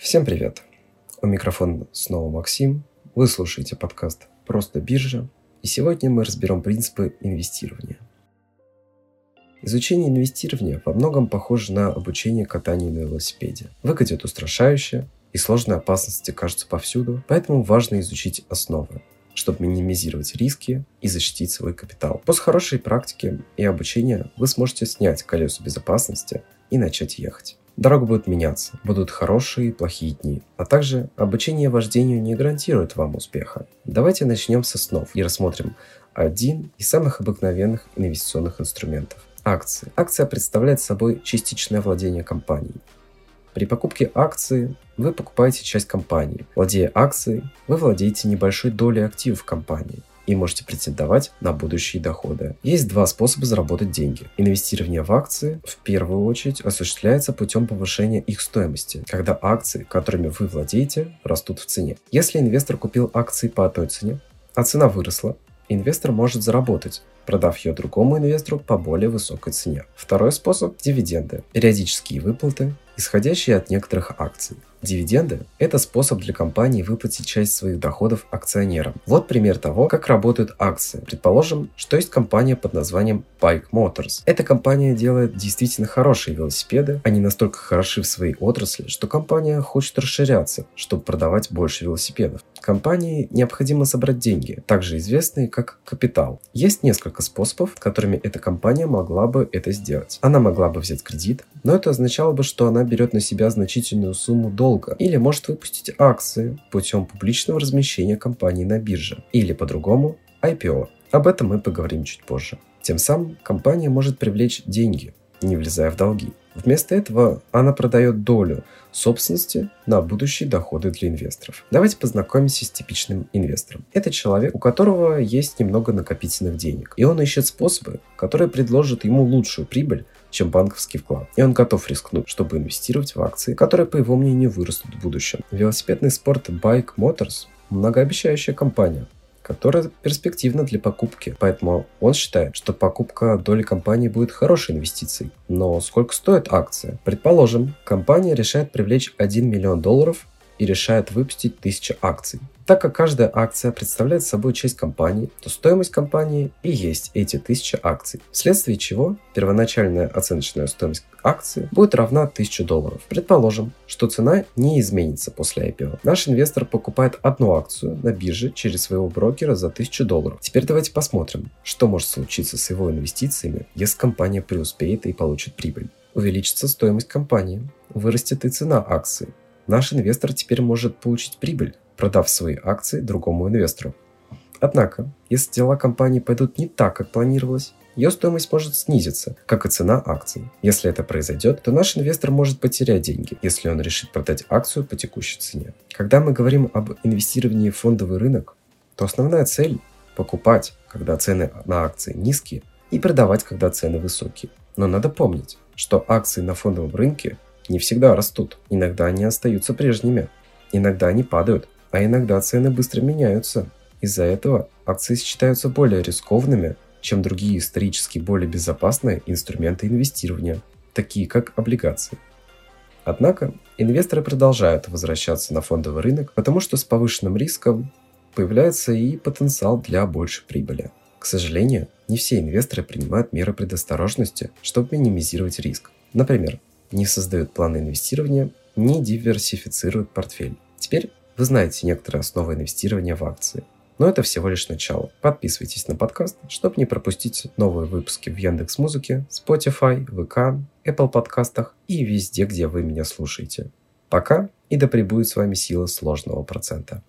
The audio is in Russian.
Всем привет! У микрофона снова Максим. Вы слушаете подкаст «Просто биржа». И сегодня мы разберем принципы инвестирования. Изучение инвестирования во многом похоже на обучение катанию на велосипеде. Выглядит устрашающе, и сложные опасности кажутся повсюду, поэтому важно изучить основы, чтобы минимизировать риски и защитить свой капитал. После хорошей практики и обучения вы сможете снять колесо безопасности и начать ехать. Дорога будет меняться, будут хорошие и плохие дни, а также обучение вождению не гарантирует вам успеха. Давайте начнем с основ и рассмотрим один из самых обыкновенных инвестиционных инструментов – акции. Акция представляет собой частичное владение компанией. При покупке акции вы покупаете часть компании. Владея акцией, вы владеете небольшой долей активов компании и можете претендовать на будущие доходы. Есть два способа заработать деньги. Инвестирование в акции в первую очередь осуществляется путем повышения их стоимости, когда акции, которыми вы владеете, растут в цене. Если инвестор купил акции по одной цене, а цена выросла, инвестор может заработать, продав ее другому инвестору по более высокой цене. Второй способ – дивиденды. Периодические выплаты исходящие от некоторых акций. Дивиденды – это способ для компании выплатить часть своих доходов акционерам. Вот пример того, как работают акции. Предположим, что есть компания под названием Bike Motors. Эта компания делает действительно хорошие велосипеды. Они настолько хороши в своей отрасли, что компания хочет расширяться, чтобы продавать больше велосипедов. Компании необходимо собрать деньги, также известные как капитал. Есть несколько способов, которыми эта компания могла бы это сделать. Она могла бы взять кредит, но это означало бы, что она берет на себя значительную сумму долга или может выпустить акции путем публичного размещения компании на бирже или по-другому IPO. Об этом мы поговорим чуть позже. Тем самым компания может привлечь деньги, не влезая в долги. Вместо этого она продает долю собственности на будущие доходы для инвесторов. Давайте познакомимся с типичным инвестором. Это человек, у которого есть немного накопительных денег, и он ищет способы, которые предложат ему лучшую прибыль, чем банковский вклад. И он готов рискнуть, чтобы инвестировать в акции, которые, по его мнению, вырастут в будущем. Велосипедный спорт Bike Motors – многообещающая компания, которая перспективна для покупки. Поэтому он считает, что покупка доли компании будет хорошей инвестицией. Но сколько стоит акция? Предположим, компания решает привлечь 1 миллион долларов и решает выпустить 1000 акций. Так как каждая акция представляет собой часть компании, то стоимость компании и есть эти 1000 акций, вследствие чего первоначальная оценочная стоимость акции будет равна 1000 долларов. Предположим, что цена не изменится после IPO. Наш инвестор покупает одну акцию на бирже через своего брокера за 1000 долларов. Теперь давайте посмотрим, что может случиться с его инвестициями, если компания преуспеет и получит прибыль. Увеличится стоимость компании, вырастет и цена акции. Наш инвестор теперь может получить прибыль, продав свои акции другому инвестору. Однако, если дела компании пойдут не так, как планировалось, ее стоимость может снизиться, как и цена акций. Если это произойдет, то наш инвестор может потерять деньги, если он решит продать акцию по текущей цене. Когда мы говорим об инвестировании в фондовый рынок, то основная цель – покупать, когда цены на акции низкие, и продавать, когда цены высокие. Но надо помнить, что акции на фондовом рынке не всегда растут. Иногда они остаются прежними. Иногда они падают, а иногда цены быстро меняются. Из-за этого акции считаются более рискованными, чем другие исторически более безопасные инструменты инвестирования, такие как облигации. Однако инвесторы продолжают возвращаться на фондовый рынок, потому что с повышенным риском появляется и потенциал для большей прибыли. К сожалению, не все инвесторы принимают меры предосторожности, чтобы минимизировать риск. Например, не создают планы инвестирования, не диверсифицируют портфель. Теперь вы знаете некоторые основы инвестирования в акции. Но это всего лишь начало. Подписывайтесь на подкаст, чтобы не пропустить новые выпуски в Яндекс Музыке, Spotify, ВК, Apple подкастах и везде, где вы меня слушаете. Пока и да пребудет с вами сила сложного процента.